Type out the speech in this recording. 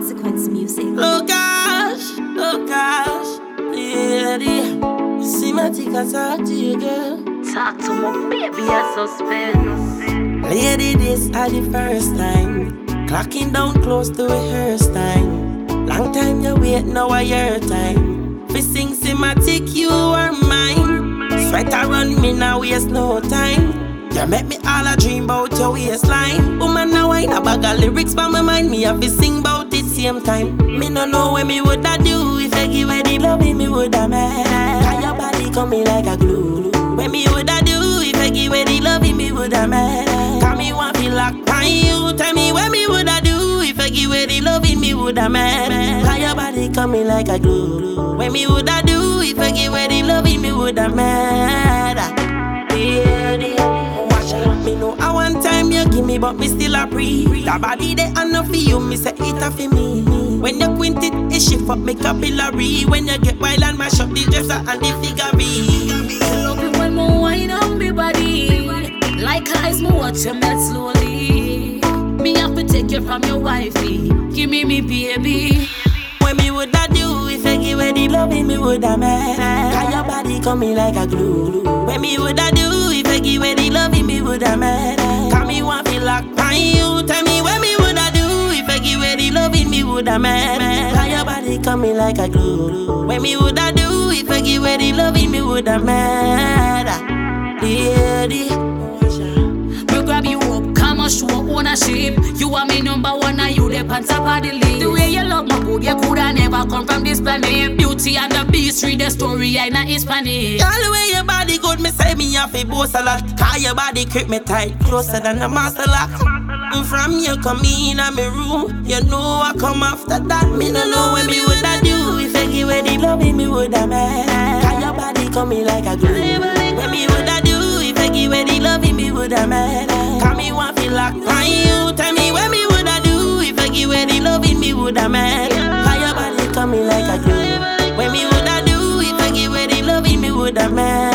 Consequence music. Oh gosh, oh gosh, lady. Symatic I talk to you, girl. Talk to my baby, I suspense. Lady, this are the first time. Clocking down close to rehearse time. Long time you wait, now I your time. Fi sing Symatic, you are mine. Sweat a run me now, waste no time. You make me all a dream about your waistline. Woman, now I I a bag of lyrics by my mind. Me have to sing about it same time. Me no know what me woulda do if I give you the loving me woulda mad. Cause your body coming like a glue. When me woulda do if I give you the loving me woulda mad. Cause me want feel like on you. Tell me what me woulda do if I give you the loving me woulda mad. Cause your body coming like a glue. When me woulda do if I give you the loving me woulda mad. Yeah, me know I one time you give me, but me still a breathe. That body they enough for you, me say it a for me. When you quint it, it shift up me capillary. When you get wild and mash up the dresser and the figure. Love it when me wine on me body. Like eyes, me watch you melt slowly. Me have to take you from your wifey. Give me me baby. When me woulda do if I give you the loving me woulda mad. Cause your body coming like a glue. When me woulda do if I give you the loving me woulda mad. Cause me want feel like you. Tell me woulda mad. Cause your body coming like a glue. When me woulda do if I give you the loving me woulda mad. Yeah, Me grab you up, come and show ownership. You are me number one, and you the on top of the list. The way you love my good, you coulda never come from this planet. Beauty and the beast, read the story, I not Hispanic. All the way your body good, me say me have a boast a lot. Cause your body keep me tight, closer than a master lock. And From you come in a me room, you know I come after that. Me no know what me woulda do if I give you the loving me woulda mad. Cause your body coming like a glue. What me woulda do if I give you the loving me woulda mad. Cause me want feel like you. Tell me what me woulda do if I give you the loving me woulda mad. Cause your body coming like a glue. What me woulda do if I give you the loving me woulda mad.